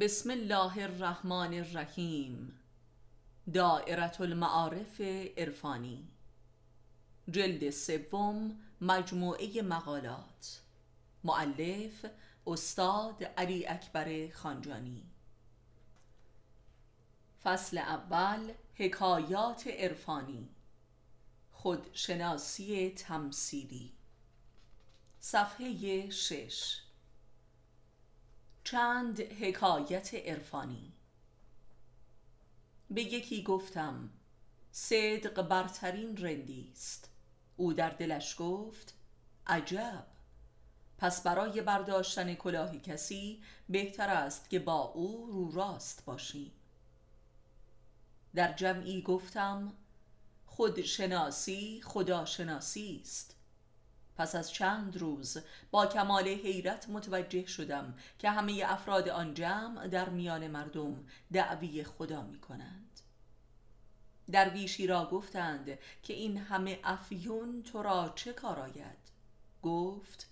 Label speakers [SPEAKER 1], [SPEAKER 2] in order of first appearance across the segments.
[SPEAKER 1] بسم الله الرحمن الرحیم دائرة المعارف عرفانی جلد سوم مجموعه مقالات معلف استاد علی اکبر خانجانی فصل اول حکایات عرفانی خودشناسی تمثیلی صفحه شش چند حکایت عرفانی. به یکی گفتم صدق برترین رندی است. او در دلش گفت عجب. پس برای برداشتن کلاهی کسی بهتر است که با او رو راست باشی. در جمعی گفتم خودشناسی خداشناسی است. پس از چند روز با کمال حیرت متوجه شدم که همه افراد آن جمع در میان مردم دعوی خدا می کنند درویشی را گفتند که این همه افیون تو را چه کار آید؟ گفت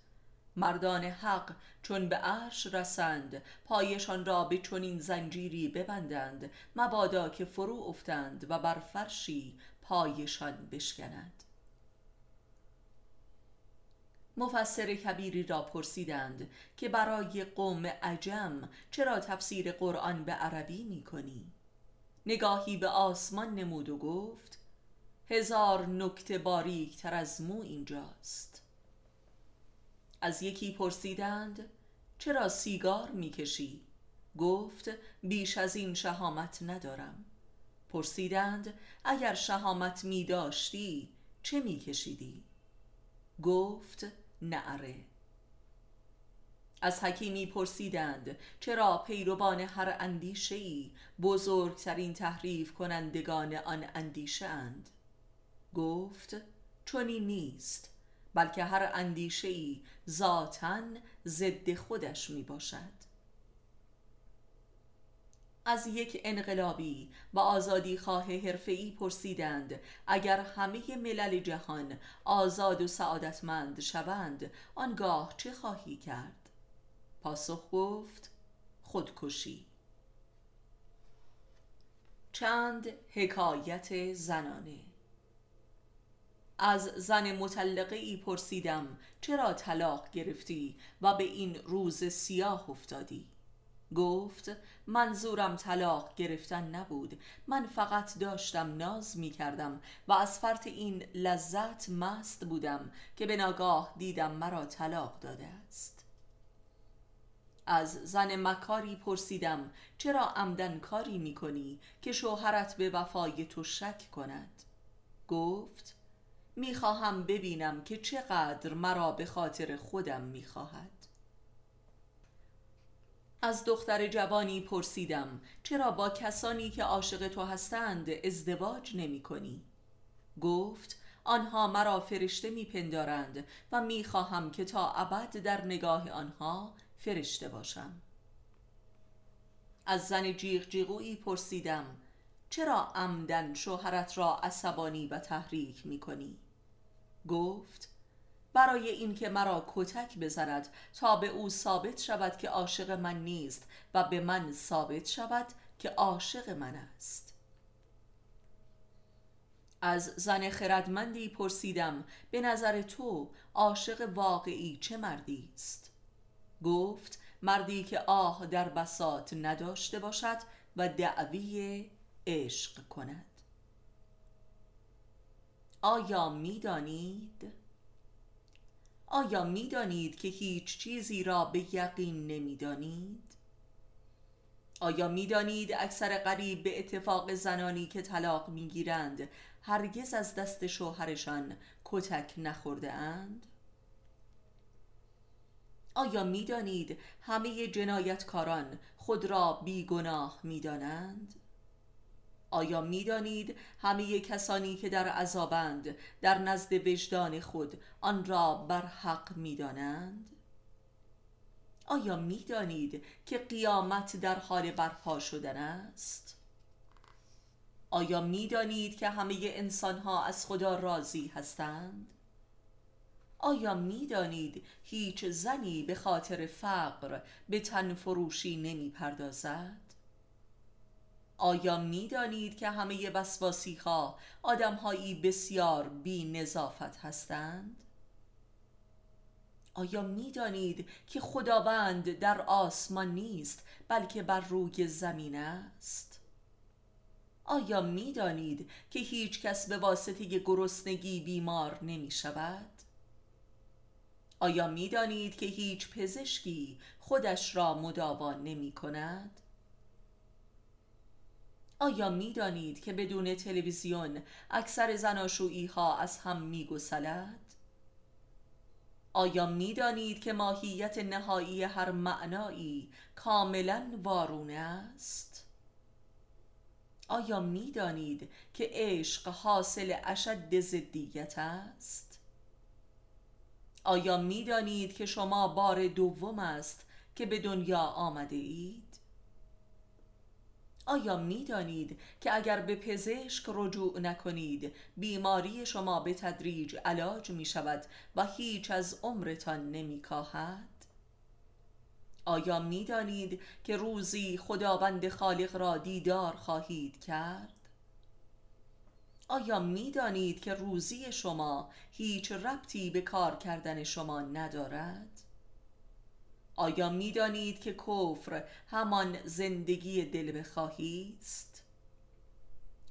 [SPEAKER 1] مردان حق چون به عرش رسند پایشان را به چنین زنجیری ببندند مبادا که فرو افتند و بر فرشی پایشان بشکنند. مفسر کبیری را پرسیدند که برای قوم عجم چرا تفسیر قرآن به عربی می کنی؟ نگاهی به آسمان نمود و گفت هزار نکته باریک تر از مو اینجاست از یکی پرسیدند چرا سیگار می‌کشی؟ گفت بیش از این شهامت ندارم پرسیدند اگر شهامت می داشتی چه می کشیدی؟ گفت نعره. از حکیمی پرسیدند چرا پیروان هر اندیشه ای بزرگترین تحریف کنندگان آن اندیشه اند؟ گفت چونی نیست بلکه هر اندیشه ای ذاتا ضد خودش می باشد از یک انقلابی و آزادی خواه حرفه‌ای پرسیدند. اگر همه ملل جهان آزاد و سعادتمند شوند آنگاه چه خواهی کرد؟ پاسخ گفت خودکشی. چند حکایت زنانه. از زن مطلقه ای پرسیدم چرا طلاق گرفتی و به این روز سیاه افتادی؟ گفت منظورم طلاق گرفتن نبود. من فقط داشتم ناز می کردم و از فرط این لذت مست بودم که به ناگاه دیدم مرا طلاق داده است. از زن مکاری پرسیدم چرا عمدن کاری می کنی که شوهرت به وفای تو شک کند؟ گفت می خواهم ببینم که چقدر مرا به خاطر خودم می خواهد از دختر جوانی پرسیدم چرا با کسانی که عاشق تو هستند ازدواج نمی کنی؟ گفت آنها مرا فرشته می پندارند و می خواهم که تا ابد در نگاه آنها فرشته باشم از زن جیغ جیغویی پرسیدم چرا عمدن شوهرت را عصبانی و تحریک می کنی؟ گفت برای اینکه مرا کتک بزند تا به او ثابت شود که عاشق من نیست و به من ثابت شود که عاشق من است. از زن خردمندی پرسیدم به نظر تو عاشق واقعی چه مردی است؟ گفت مردی که آه در بساط نداشته باشد و دعوی عشق کند. آیا می‌دانید؟ آیا می دانید که هیچ چیزی را به یقین نمی دانید؟ آیا می دانید اکثر قریب به اتفاق زنانی که طلاق می گیرند هرگز از دست شوهرشان کتک نخورده اند؟ آیا می دانید همه جنایتکاران خود را بیگناه می دانند؟ آیا می دانید همه کسانی که در عذابند در نزد وجدان خود آن را بر حق می دانند؟ آیا می دانید که قیامت در حال برپا شدن است؟ آیا می دانید که همه انسان ها از خدا راضی هستند؟ آیا می دانید هیچ زنی به خاطر فقر به تن فروشی نمی پردازد؟ آیا می دانید که همه وسواسی ها آدم هایی بسیار بی نظافت هستند؟ آیا می دانید که خداوند در آسمان نیست بلکه بر روی زمین است؟ آیا می دانید که هیچ کس به واسطه گرسنگی بیمار نمی شود؟ آیا می دانید که هیچ پزشکی خودش را مداوا نمی کند؟ آیا می دانید که بدون تلویزیون اکثر زناشویی ها از هم می گسلد؟ آیا می دانید که ماهیت نهایی هر معنایی کاملا وارونه است؟ آیا می دانید که عشق حاصل اشد زدیت است؟ آیا می دانید که شما بار دوم است که به دنیا آمده اید؟ آیا می دانید که اگر به پزشک رجوع نکنید بیماری شما به تدریج علاج می شود و هیچ از عمرتان نمی کاهد؟ آیا می دانید که روزی خداوند خالق را دیدار خواهید کرد؟ آیا می دانید که روزی شما هیچ ربطی به کار کردن شما ندارد؟ آیا می دانید که کفر همان زندگی دل بخواهی است؟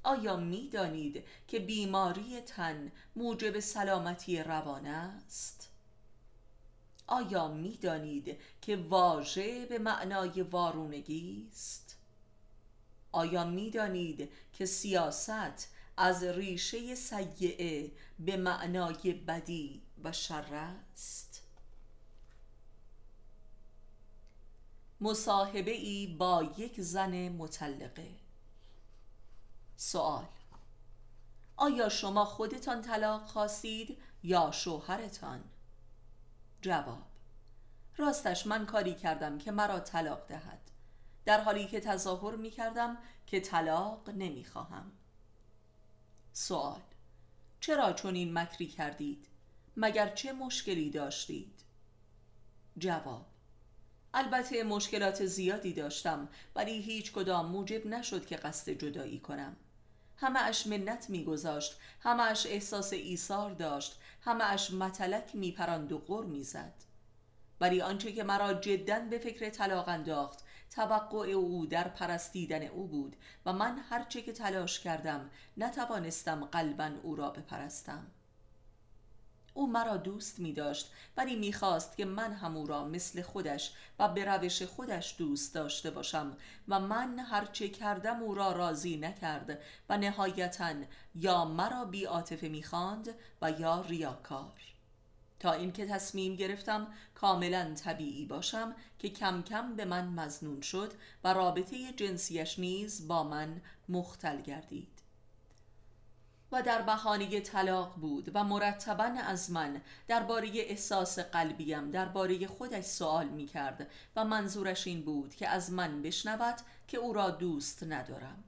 [SPEAKER 1] آیا می دانید که بیماری تن موجب سلامتی روان است؟ آیا می دانید که واژه به معنای وارونگی است؟ آیا می دانید که سیاست از ریشه سیعه به معنای بدی و شر است؟ مصاحبه ای با یک زن مطلقه سوال آیا شما خودتان طلاق خواستید یا شوهرتان؟ جواب راستش من کاری کردم که مرا طلاق دهد در حالی که تظاهر می کردم که طلاق نمی خواهم سوال چرا چنین مکری کردید؟ مگر چه مشکلی داشتید؟ جواب البته مشکلات زیادی داشتم ولی هیچ کدام موجب نشد که قصد جدایی کنم. همه اش منت میگذاشت همه اش احساس ایثار داشت همه اش متلک میپراند و غر می‌زد. ولی آنچه که مرا جدا به فکر طلاق انداخت توقع او در پرستیدن او بود و من هرچه که تلاش کردم نتوانستم قلبا او را بپرستم. او مرا دوست می داشت ولی می خواست که من هم او را مثل خودش و به روش خودش دوست داشته باشم و من هرچه کردم او را راضی نکرد و نهایتا یا مرا بی عاطفه می خواند و یا ریاکار. تا اینکه تصمیم گرفتم کاملا طبیعی باشم که کم کم به من مزنون شد و رابطه جنسیش نیز با من مختل گردید. و در بهانه طلاق بود و مرتبا از من درباره احساس قلبیم درباره خودش سوال می کرد و منظورش این بود که از من بشنود که او را دوست ندارم.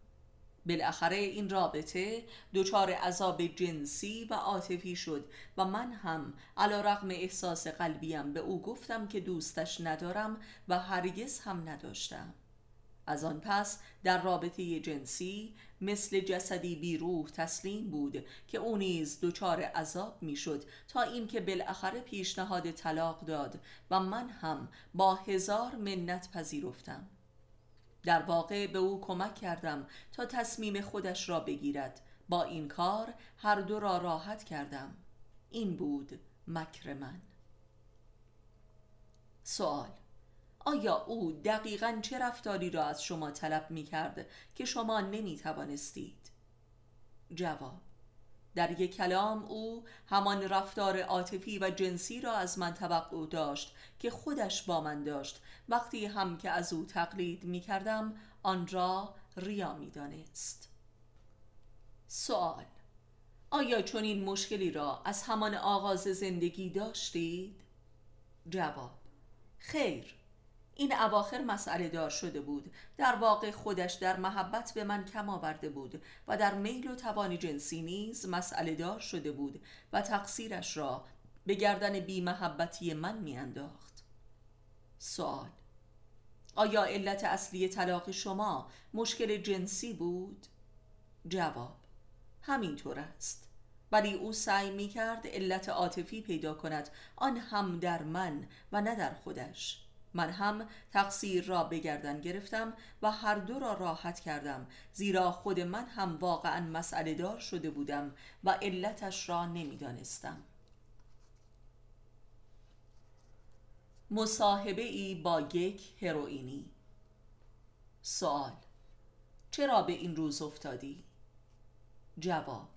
[SPEAKER 1] بالاخره این رابطه دچار عذاب جنسی و عاطفی شد و من هم علا رغم احساس قلبیم به او گفتم که دوستش ندارم و هرگز هم نداشتم. از آن پس در رابطه جنسی مثل جسدی بیروح تسلیم بود که او نیز دچار عذاب می‌شد تا اینکه بالاخره پیشنهاد طلاق داد و من هم با هزار منت پذیرفتم. در واقع به او کمک کردم تا تصمیم خودش را بگیرد. با این کار هر دو را راحت کردم. این بود مکر من. سوال آیا او دقیقا چه رفتاری را از شما طلب می کرد که شما نمی توانستید؟ جواب در یک کلام او همان رفتار عاطفی و جنسی را از من توقع داشت که خودش با من داشت وقتی هم که از او تقلید می کردم آن را ریا می دانست. سوال آیا چنین مشکلی را از همان آغاز زندگی داشتید؟ جواب خیر این اواخر مسئله دار شده بود. در واقع خودش در محبت به من کم آورده بود و در میل و توان جنسی نیز مسئله دار شده بود و تقصیرش را به گردن بی محبتی من میانداخت. سوال آیا علت اصلی طلاق شما مشکل جنسی بود؟ جواب همینطور است. ولی او سعی می کرد علت عاطفی پیدا کند. آن هم در من و نه در خودش. من هم تقصیر را بگردن گرفتم و هر دو را راحت کردم زیرا خود من هم واقعا مسئله دار شده بودم و علتش را نمی‌دانستم. مصاحبه ای با یک هروئینی سوال چرا به این روز افتادی؟ جواب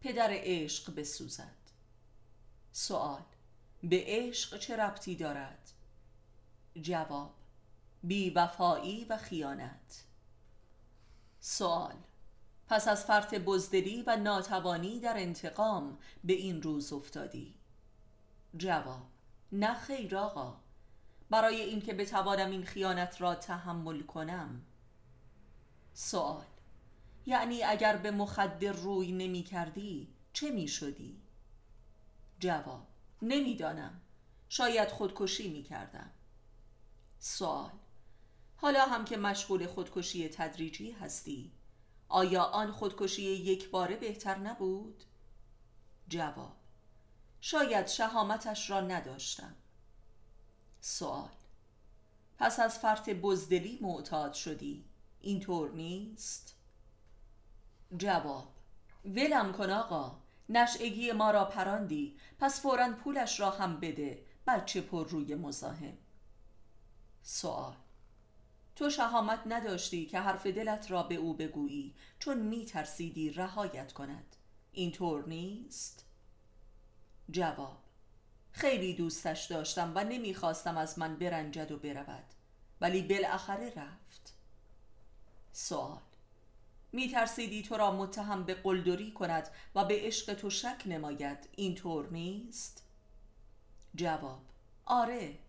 [SPEAKER 1] پدر عشق بسوزد سوال به عشق چه ربطی دارد؟ جواب بی وفایی و خیانت. سوال پس از فرط بزدلی و ناتوانی در انتقام به این روز افتادی؟ جواب نه خیر آقا. برای اینکه بتوانم این خیانت را تحمل کنم. سوال یعنی اگر به مخدر روی نمی کردی چه می شدی؟ جواب نمی‌دانم شاید خودکشی می کردم. سوال حالا هم که مشغول خودکشی تدریجی هستی آیا آن خودکشی یک باره بهتر نبود؟ جواب شاید شهامتش را نداشتم سوال پس از فرط بزدلی معتاد شدی اینطور نیست؟ جواب ولم کن آقا نشعگی ما را پراندی پس فورا پولش را هم بده بچه پر روی مزاحم سوال تو شهامت نداشتی که حرف دلت را به او بگویی چون می ترسیدی رهایت کند. اینطور نیست؟ جواب. خیلی دوستش داشتم و نمی‌خواستم از من برنجد و برود ولی بالاخره رفت. سوال می ترسیدی تو را متهم به قلدری کند و به عشق تو شک نماید اینطور نیست؟ جواب. آره.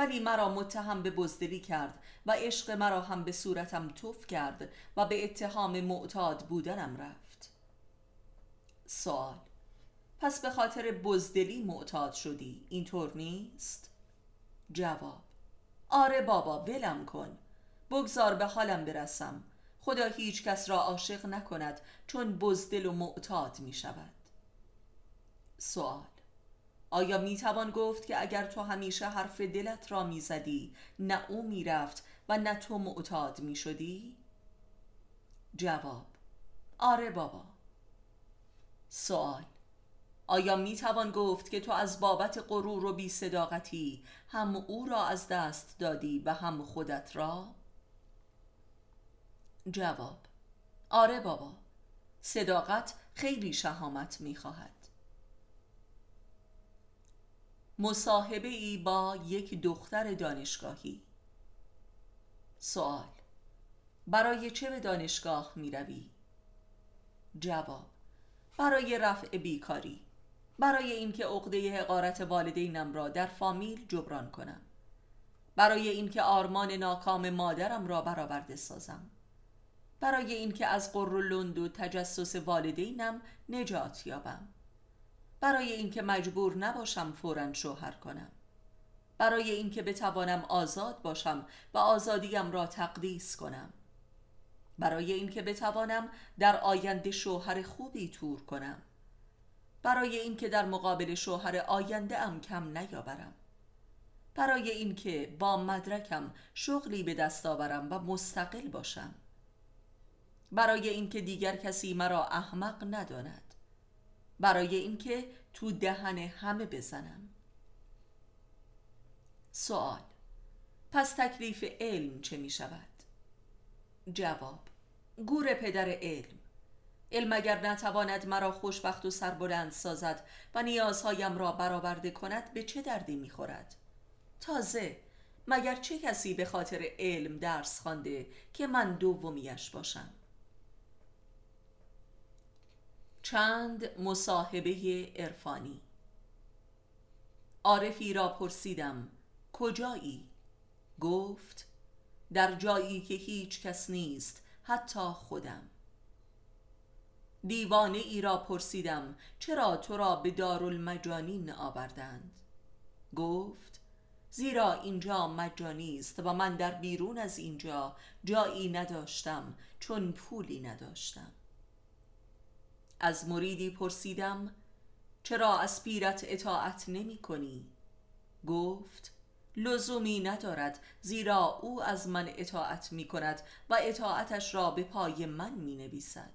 [SPEAKER 1] ولی مرا متهم به بزدلی کرد و عشق مرا هم به صورتم توف کرد و به اتهام معتاد بودنم رفت. سوال پس به خاطر بزدلی معتاد شدی اینطور نیست؟ جواب آره بابا ولم کن. بگذار به حالم برسم. خدا هیچ کس را عاشق نکند چون بزدل و معتاد می شود سوال آیا می توان گفت که اگر تو همیشه حرف دلت را می زدی نه او می رفت و نه تو معتاد می شدی؟ جواب آره بابا سوال آیا می توان گفت که تو از بابت غرور و بی صداقتی هم او را از دست دادی و هم خودت را؟ جواب آره بابا صداقت خیلی شهامت می خواهد مصاحبه ای با یک دختر دانشگاهی. سوال برای چه به دانشگاه می روی؟ جواب برای رفع بیکاری. برای اینکه عقده حقارت والدینم را در فامیل جبران کنم. برای اینکه آرمان ناکام مادرم را برآورده سازم. برای اینکه از قر و لند و تجسس والدینم نجات یابم. برای اینکه مجبور نباشم فورا شوهر کنم. برای اینکه بتوانم آزاد باشم و آزادیم را تقدیس کنم. برای اینکه بتوانم در آینده شوهر خوبی تور کنم. برای اینکه در مقابل شوهر آینده ام کم نیاورم. برای اینکه با مدرکم شغلی به دست آورم و مستقل باشم. برای اینکه دیگر کسی مرا احمق نداند. برای اینکه تو دهن همه بزنم. سوال. پس تکلیف علم چه می شود؟ جواب. گور پدر علم. علم اگر نتواند مرا خوشبخت و سربلند سازد و نیازهایم را برآورده کند به چه دردی می‌خورد تازه. مگر چه کسی به خاطر علم درس خوانده که من دومیش باشم؟ چند مصاحبه عرفانی. عارفی را پرسیدم کجایی؟ گفت در جایی که هیچ کس نیست حتی خودم. دیوانه ای را پرسیدم چرا تو را به دارالمجانین آوردند؟ گفت زیرا اینجا مجانی است و من در بیرون از اینجا جایی نداشتم چون پولی نداشتم. از مریدی پرسیدم چرا از پیرت اطاعت نمی کنی؟ گفت لزومی ندارد زیرا او از من اطاعت می کند و اطاعتش را به پای من می نویسد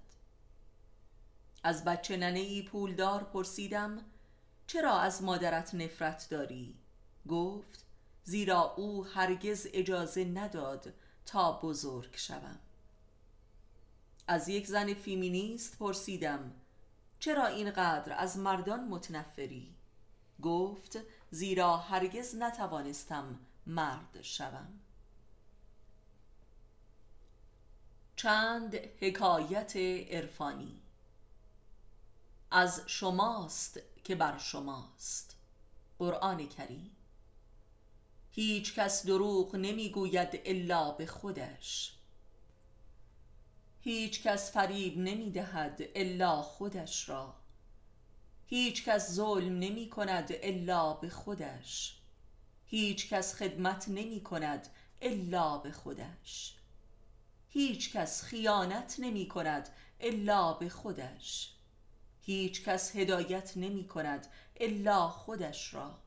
[SPEAKER 1] از بچه ننه ای پولدار پرسیدم چرا از مادرت نفرت داری؟ گفت زیرا او هرگز اجازه نداد تا بزرگ شوم از یک زن فیمینیست پرسیدم چرا اینقدر از مردان متنفری؟ گفت زیرا هرگز نتوانستم مرد شوم. چند حکایت عرفانی. از شماست که بر شماست. قرآن کریم. هیچ کس دروغ نمی‌گوید الا به خودش. هیچ کس فریب نمی دهد الا خودش را. هیچ کس ظلم نمی کند الا به خودش. هیچ کس خدمت نمی کند الا به خودش. هیچ کس خیانت نمی کند الا به خودش. هیچ کس هدایت نمی کند الا خودش را.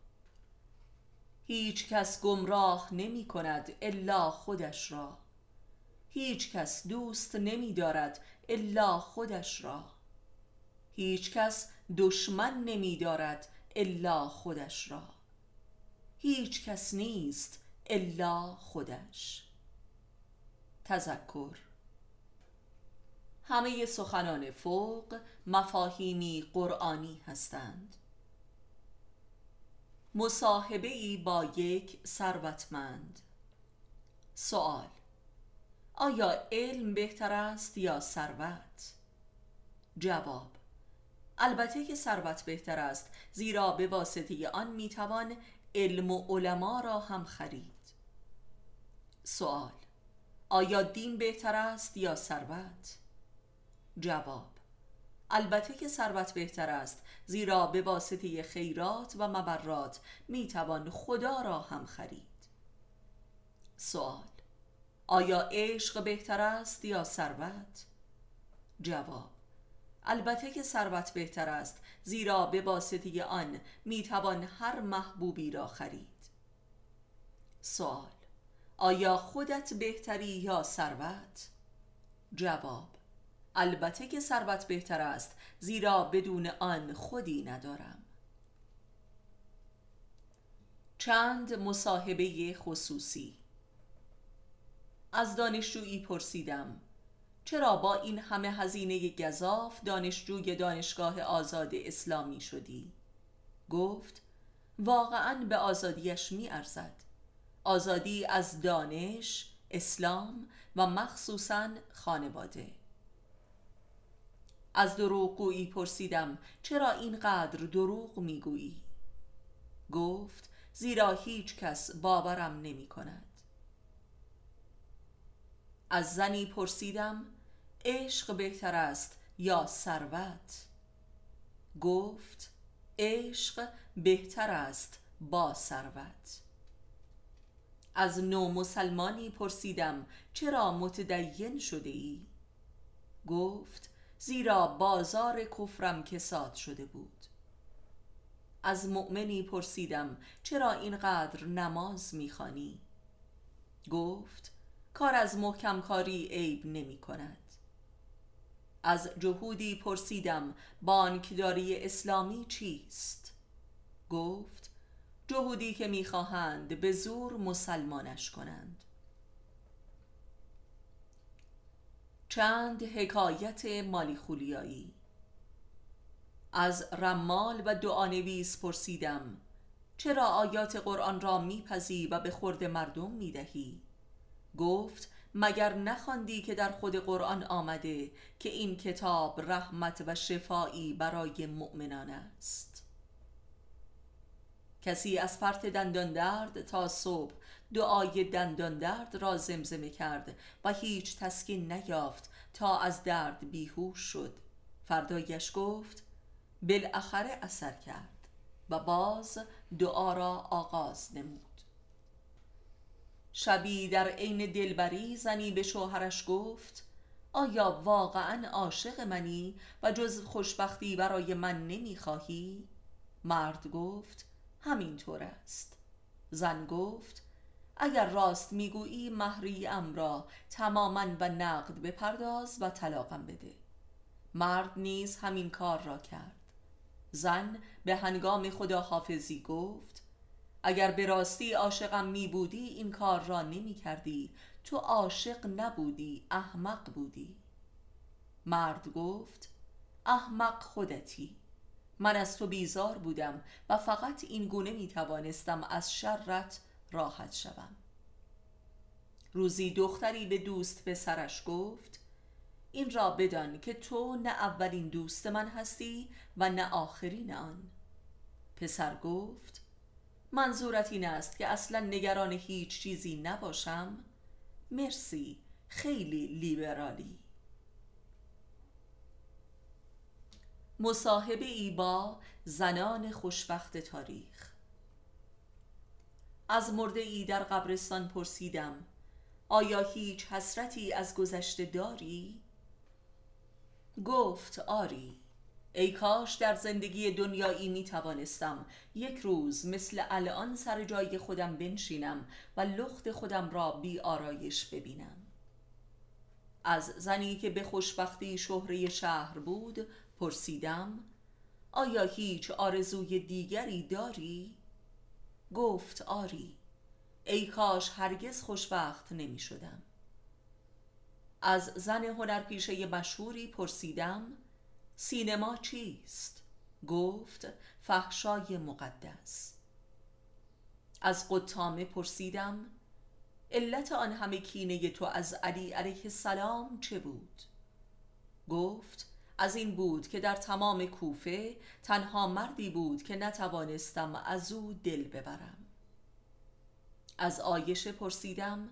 [SPEAKER 1] هیچ کس گمراه نمی کند الا خودش را. هیچ کس دوست نمی دارد الا خودش را. هیچ کس دشمن نمی دارد الا خودش را. هیچ کس نیست الا خودش. تذکر. همه سخنان فوق مفاهیمی قرآنی هستند. مصاحبه ای با یک ثروتمند. سوال آیا علم بهتر است یا ثروت؟ جواب البته که ثروت بهتر است زیرا به واسطه آن می‌توان علم و علما را هم خرید سوال آیا دین بهتر است یا ثروت؟ جواب البته که ثروت بهتر است زیرا به واسطه خیرات و مبرات می‌توان خدا را هم خرید سوال آیا عشق بهتر است یا ثروت؟ جواب البته که ثروت بهتر است زیرا به واسطه آن می‌توان هر محبوبی را خرید سوال آیا خودت بهتری یا ثروت؟ جواب البته که ثروت بهتر است زیرا بدون آن خودی ندارم چند مصاحبه خصوصی از دانشجویی پرسیدم چرا با این همه هزینه گذاف دانشجوی دانشگاه آزاد اسلامی شدی؟ گفت واقعا به آزادیش می ارزد آزادی از دانش، اسلام و مخصوصا خانواده از دروغگویی پرسیدم چرا اینقدر دروغ می‌گویی؟ گفت زیرا هیچ کس باورم نمی کند از زنی پرسیدم عشق بهتر است یا ثروت گفت عشق بهتر است با ثروت از نو مسلمانی پرسیدم چرا متدین شده ای؟ گفت زیرا بازار کفرم کساد شده بود از مؤمنی پرسیدم چرا اینقدر نماز می‌خوانی؟ گفت کار از محکم کاری عیب نمی کند از جهودی پرسیدم بانکداری اسلامی چیست؟ گفت جهودی که می‌خواهند به زور مسلمانش کنند چند حکایت مالی خولیایی از رمال و دعانویس پرسیدم چرا آیات قرآن را میپذی و به خورد مردم می‌دهی؟ گفت مگر نخواندی که در خود قرآن آمده که این کتاب رحمت و شفایی برای مؤمنان است؟ کسی از فرط دندان درد تا صبح دعای دندان درد را زمزمه کرد و هیچ تسکین نیافت تا از درد بیهوش شد. فردایش گفت بالاخره اثر کرد و باز دعا را آغاز نمود. شبی در عین دلبری زنی به شوهرش گفت آیا واقعا عاشق منی و جز خوشبختی برای من نمی‌خواهی؟ مرد گفت همینطور است. زن گفت اگر راست می‌گویی مهری ام را تماما و نقد بپرداز و طلاقم بده. مرد نیز همین کار را کرد. زن به هنگام خداحافظی گفت اگر به راستی عاشقم می بودی این کار را نمی کردی تو عاشق نبودی احمق بودی. مرد گفت احمق خودتی. من از تو بیزار بودم و فقط این گونه می توانستم از شرت راحت شوم. روزی دختری به دوست پسرش گفت این را بدان که تو نه اولین دوست من هستی و نه آخرین آن. پسر گفت منظورت این است که اصلا نگران هیچ چیزی نباشم؟ مرسی خیلی لیبرالی. مصاحبه ای با زنان خوشبخت تاریخ. از مرده ای در قبرستان پرسیدم آیا هیچ حسرتی از گذشته داری؟ گفت آری. ای کاش در زندگی دنیایی می توانستم یک روز مثل الان سر جای خودم بنشینم و لخت خودم را بی آرایش ببینم. از زنی که به خوشبختی شهره شهر بود پرسیدم آیا هیچ آرزوی دیگری داری؟ گفت آری. ای کاش هرگز خوشبخت نمی شدم از زن هنرپیشه مشهوری پرسیدم سینما چیست؟ گفت فحشای مقدس از قطامه پرسیدم علت آن همه کینه تو از علی علیه السلام چه بود؟ گفت از این بود که در تمام کوفه تنها مردی بود که نتوانستم از او دل ببرم از آیش پرسیدم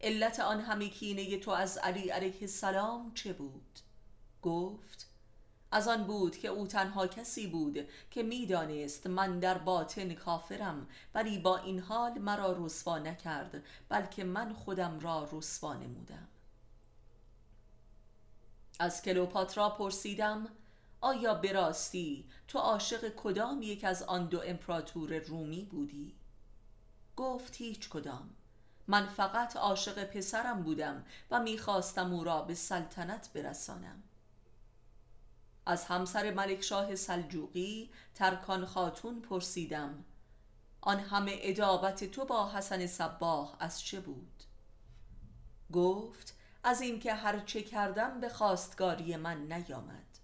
[SPEAKER 1] علت آن همه کینه تو از علی علیه السلام چه بود؟ گفت از آن بود که او تنها کسی بود که می‌دانست من در باطن کافرم ولی با این حال مرا رسوا نکرد بلکه من خودم را رسوا نمودم. از کلوپاترا پرسیدم آیا براستی تو عاشق کدام یک از آن دو امپراتور رومی بودی؟ گفت هیچ کدام. من فقط عاشق پسرم بودم و می‌خواستم او را به سلطنت برسانم. از همسر ملکشاه سلجوقی ترکان خاتون پرسیدم آن همه ادابت تو با حسن صباه از چه بود؟ گفت از اینکه هر چه کردم به خواستگاری من نیامد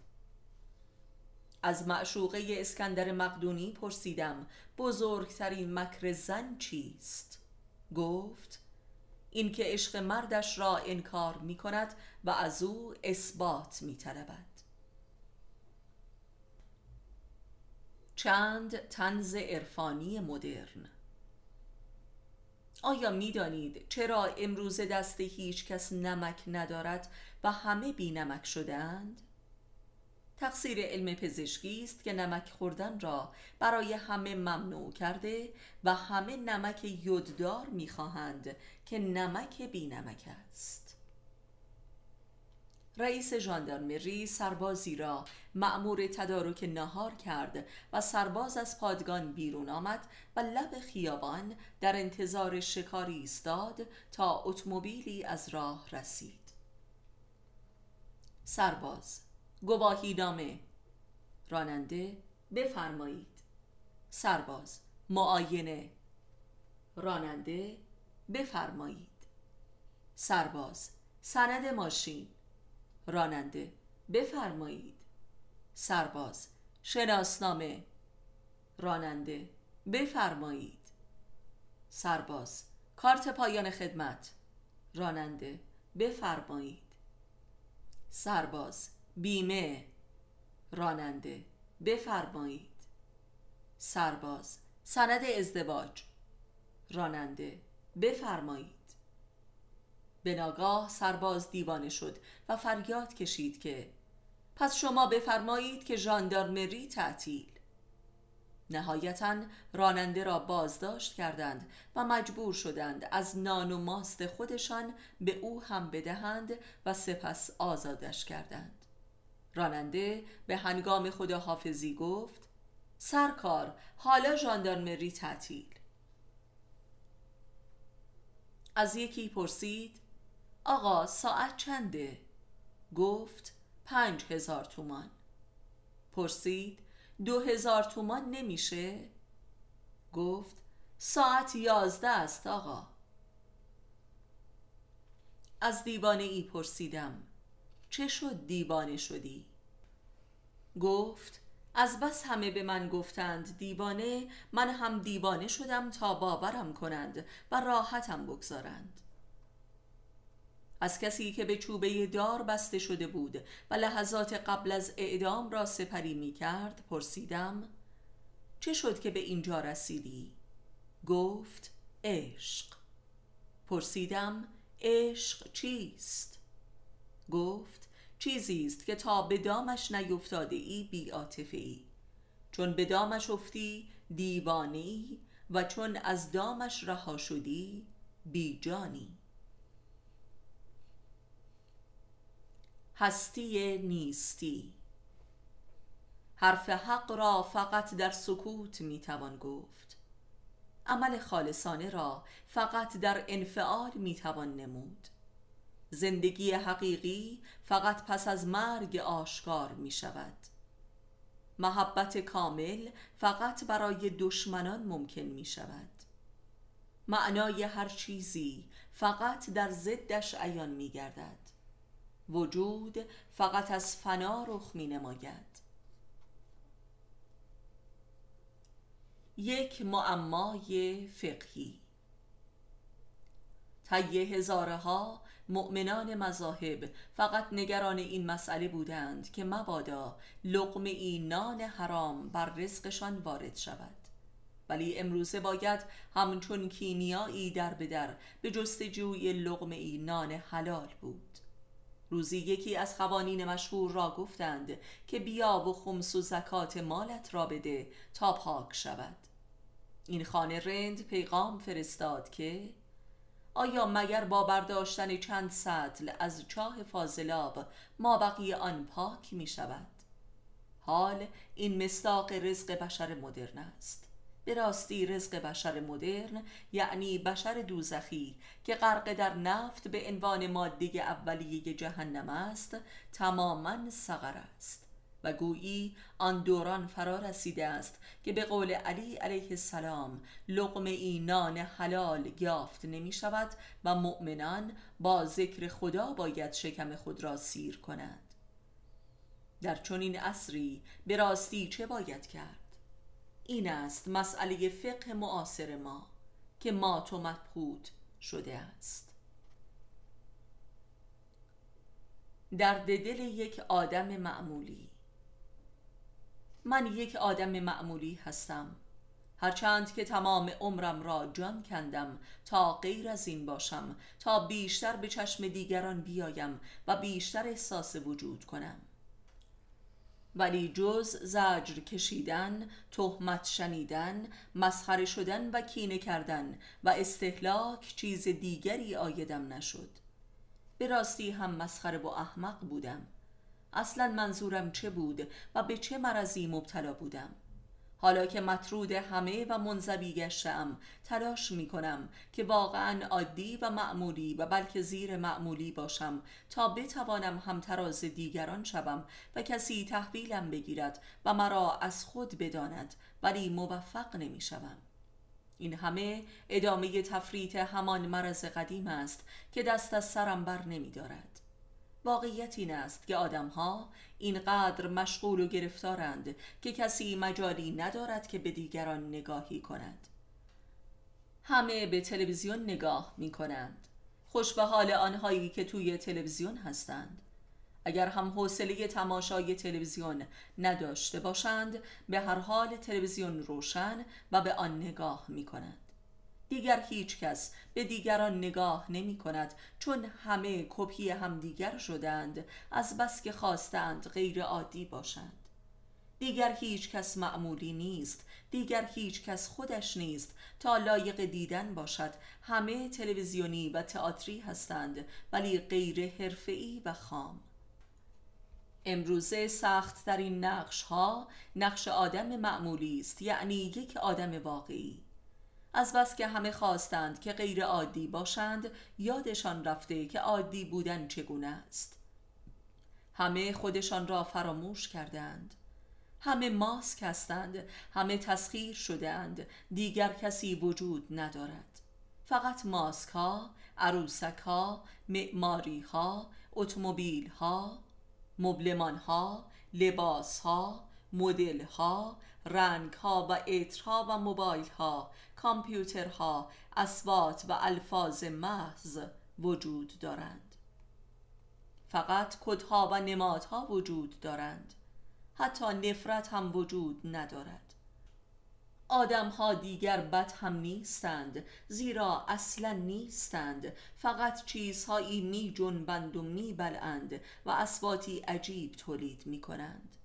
[SPEAKER 1] از معشوقه اسکندر مقدونی پرسیدم بزرگترین مکر زن چیست؟ گفت اینکه عشق مردش را انکار می کند و از او اثبات می طلبد. چند تنز عرفانی مدرن آیا می دانید چرا امروز دست هیچ کس نمک ندارد و همه بی نمک شدند؟ تقصیر علم پزشکی است که نمک خوردن را برای همه ممنوع کرده و همه نمک یوددار می‌خواهند که نمک بی نمک است رئیس ژاندارمری سربازی را مأمور تدارک نهار کرد و سرباز از پادگان بیرون آمد و لب خیابان در انتظار شکاری ایستاد تا اتومبیلی از راه رسید. سرباز گواهی نامه. راننده بفرمایید. سرباز معاینه. راننده بفرمایید. سرباز سند ماشین. راننده. بفرمایید. سرباز. شناسنامه. راننده. بفرمایید. سرباز. کارت پایان خدمت. راننده. بفرمایید. سرباز. بیمه. راننده. بفرمایید. سرباز. سند ازدواج. راننده. بفرمایید. به ناگاه سرباز دیوانه شد و فریاد کشید که پس شما بفرمایید که ژاندارمری تعطیل. نهایتا راننده را بازداشت کردند و مجبور شدند از نان و ماست خودشان به او هم بدهند و سپس آزادش کردند. راننده به هنگام خداحافظی گفت سرکار حالا ژاندارمری تعطیل. از یکی پرسید آقا ساعت چنده؟ گفت پنج هزار تومان پرسید دو هزار تومان نمیشه؟ گفت ساعت یازده است آقا از دیوانه ای پرسیدم چه شد دیوانه شدی؟ گفت از بس همه به من گفتند دیوانه من هم دیوانه شدم تا باورم کنند و راحتم بگذارند از کسی که به چوبه دار بسته شده بود و لحظات قبل از اعدام را سپری می کرد پرسیدم چه شد که به اینجا رسیدی؟ گفت عشق پرسیدم عشق چیست؟ گفت چیزی است که تا به دامش نیفتاده ای بی ای چون به دامش افتی دیوانه ای و چون از دامش رها شدی بی هستی نیستی. حرف حق را فقط در سکوت می‌توان گفت. عمل خالصانه را فقط در انفعال می‌توان نمود. زندگی حقیقی فقط پس از مرگ آشکار می شود محبت کامل فقط برای دشمنان ممکن می شود معنای هر چیزی فقط در ضدش عیان می گردد وجود فقط از فنا رخ می نماید یک معمای فقهی. طی هزارها مؤمنان مذاهب فقط نگران این مسئله بودند که مبادا لقمه ای نان حرام بر رزقشان وارد شود. ولی امروزه باید همچون کیمیایی در بدر به جستجوی لقمه ای نان حلال بود. روزی یکی از خوانین مشهور را گفتند که بیا و خمس و زکات مالت را بده تا پاک شود. این خانه رند پیغام فرستاد که آیا مگر با برداشتن چند سطل از چاه فاضلاب ما بقیه آن پاک می شود حال این مستاق رزق بشر مدرن است. به راستی رزق بشر مدرن یعنی بشر دوزخی که غرق در نفت به عنوان ماده اولیه جهنم است تماما سقر است. و گویی آن دوران فرا رسیده است که به قول علی علیه السلام لقمه ای نان حلال یافت نمی شود و مؤمنان با ذکر خدا باید شکم خود را سیر کنند. در چنین عصری به راستی چه باید کرد؟ این است مسئله فقه معاصر ما که ما تو مبهوت شده است. در دل یک آدم معمولی. من یک آدم معمولی هستم. هرچند که تمام عمرم را جان کندم تا غیر از این باشم تا بیشتر به چشم دیگران بیایم و بیشتر احساس وجود کنم. ولی جز زجر کشیدن، تهمت شنیدن، مسخره شدن و کینه کردن و استهلاک چیز دیگری آیدم نشد. به راستی هم مسخره و احمق بودم. اصلا منظورم چه بود و به چه مرضی مبتلا بودم؟ حالا که مطرود همه و منزوی گشتم تلاش می کنم که واقعا عادی و معمولی و بلکه زیر معمولی باشم تا بتوانم همتراز دیگران شوم و کسی تحویلم بگیرد و مرا از خود بداند ولی موفق نمی شوم. این همه ادامه تفریط همان مرض قدیم است که دست از سرم بر نمی دارد. واقعیت این است که آدمها اینقدر مشغول و گرفتارند که کسی مجالی ندارد که به دیگران نگاهی کند. همه به تلویزیون نگاه می کنند خوش به حال آنهایی که توی تلویزیون هستند. اگر هم حوصله تماشای تلویزیون نداشته باشند به هر حال تلویزیون روشن و به آن نگاه می کنند دیگر هیچ کس به دیگران نگاه نمی کند چون همه کپی همدیگر شدند از بس که خواستند غیر عادی باشند. دیگر هیچ کس معمولی نیست دیگر هیچ کس خودش نیست تا لایق دیدن باشد. همه تلویزیونی و تئاتری هستند ولی غیر حرفه‌ای و خام. امروزه سخت در این نقش ها نقش آدم معمولی است یعنی یک آدم واقعی. از بس که همه خواستند که غیر عادی باشند یادشان رفته که عادی بودن چگونه است. همه خودشان را فراموش کردند. همه ماسک هستند همه تسخیر شدهاند دیگر کسی وجود ندارد. فقط ماسک ها عروسک ها معماری ها اتومبیل ها مبلمان ها لباس ها مدل ها رنگ ها و عطرها و موبایل ها کامپیوترها اسوات و الفاظ محض وجود دارند. فقط کدها و نمادها وجود دارند. حتی نفرت هم وجود ندارد. آدم ها دیگر بد هم نیستند زیرا اصلا نیستند. فقط چیزهایی می جنبند و می و اسواتی عجیب تولید می کنند.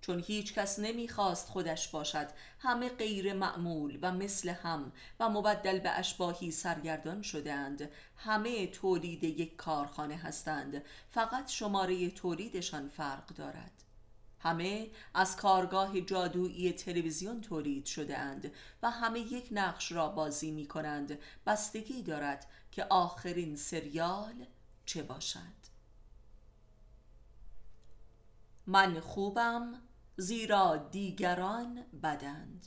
[SPEAKER 1] چون هیچ کس نمی‌خواست خودش باشد همه غیر معمول و مثل هم و مبدل به اشباهی سرگردان شدهاند. همه تولید یک کارخانه هستند. فقط شماره تولیدشان فرق دارد. همه از کارگاه جادویی تلویزیون تولید شده اند و همه یک نقش را بازی می کنند بستگی دارد که آخرین سریال چه باشد. من خوبم؟ زیرا دیگران بدند.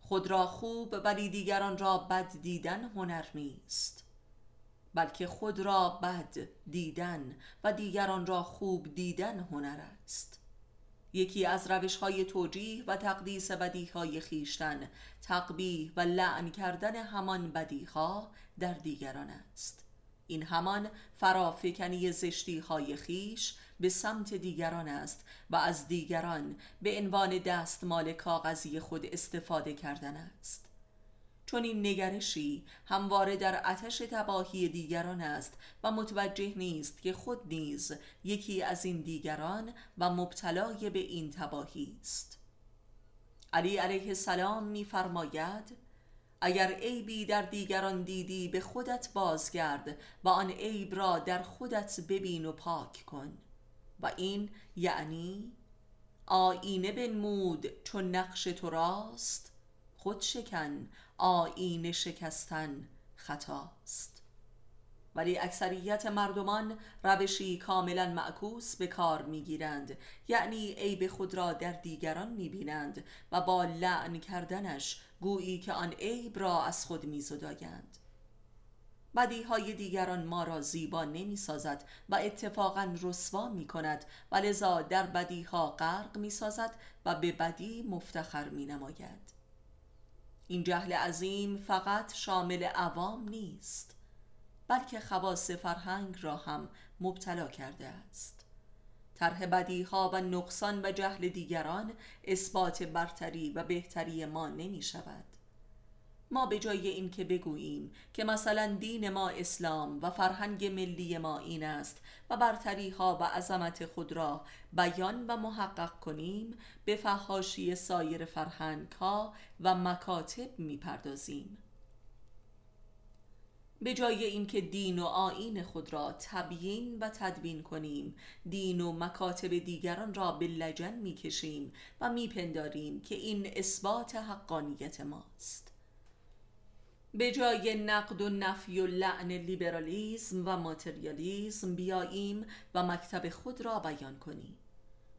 [SPEAKER 1] خود را خوب ولی دیگران را بد دیدن هنر نیست بلکه خود را بد دیدن و دیگران را خوب دیدن هنر است. یکی از روش های توجیه و تقدیس بدیه های خیشتن تقبیه و لعن کردن همان بدیه ها در دیگران است. این همان فرافکنی زشتی های خیش به سمت دیگران است و از دیگران به عنوان دستمال کاغذی خود استفاده کردن است. چون این نگرشی همواره در آتش تباهی دیگران است و متوجه نیست که خود نیز یکی از این دیگران و مبتلای به این تباهی است. علی علیه السلام میفرماید اگر عیبی در دیگران دیدی به خودت بازگرد و آن عیب را در خودت ببین و پاک کن. و این یعنی آینه بنمود چون نقش تو راست. خود شکن آینه شکستن خطاست. ولی اکثریت مردمان روشی کاملا معکوس به کار می‌گیرند. یعنی عیب خود را در دیگران می‌بینند و با لعن کردنش گویی که آن عیب را از خود میزدایند بدیهای دیگران ما را زیبا نمی سازد و اتفاقا رسوا می کند و لذا در بدیها غرق می سازد و به بدی مفتخر می نماید این جهل عظیم فقط شامل عوام نیست بلکه خواص فرهنگ را هم مبتلا کرده است. طرح بدیها و نقصان و جهل دیگران اثبات برتری و بهتری ما نمی شود ما به جای این که بگوییم که مثلا دین ما اسلام و فرهنگ ملی ما این است و برتری ها و عظمت خود را بیان و محقق کنیم به فهاشی سایر فرهنگ ها و مکاتب می‌پردازیم. به جای اینکه دین و آین خود را تبیین و تدوین کنیم دین و مکاتب دیگران را به لجن می‌کشیم و میپنداریم که این اثبات حقانیت ماست. به جای نقد و نفی و لعن لیبرالیزم و ماتریالیزم بیاییم و مکتب خود را بیان کنیم.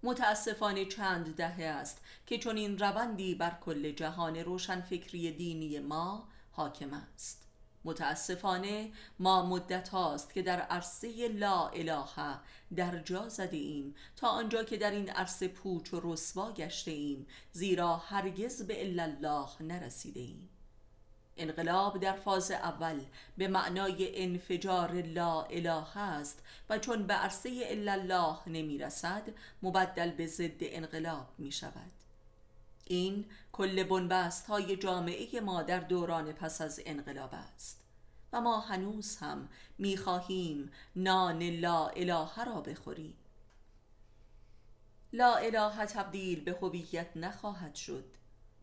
[SPEAKER 1] متاسفانه چند دهه است که چون این روندی بر کل جهان روشنفکری دینی ما حاکم است. متاسفانه ما مدت هاست که در عرصه لا اله در جا زده ایم تا آنجا که در این عرصه پوچ و رسوا گشته ایم زیرا هرگز به الا الله نرسیده ایم. انقلاب در فاز اول به معنای انفجار لا اله است و چون به عرصه الا الله نمی رسد مبدل به ضد انقلاب می شود. این کل بنبست های جامعه ما در دوران پس از انقلاب است. و ما هنوز هم می‌خواهیم نان لا اله را بخوریم. لا اله تبدیل به هویت نخواهد شد.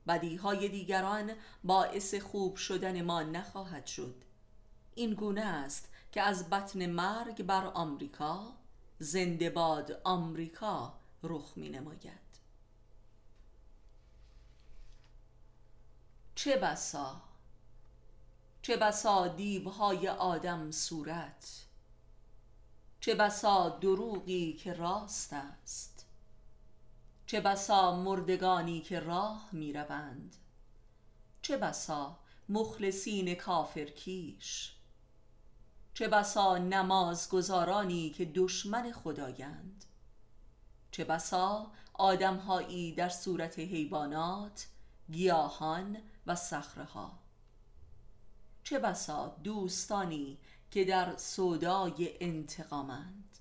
[SPEAKER 1] بدیهای دیگران باعث خوب شدن ما نخواهد شد. این گونه است که از بطن مرگ بر آمریکا زنده باد آمریکا رخ می نماید چه بسا؟ چه بسا دیوهای آدم صورت؟ چه بسا دروغی که راست است؟ چه بسا مردگانی که راه می روند؟ چه بسا مخلصین کافرکیش چه بسا نمازگزارانی که دشمن خدایند چه بسا آدمهایی در صورت حیوانات گیاهان و صخره چه بسا دوستانی که در سودای انتقامند؟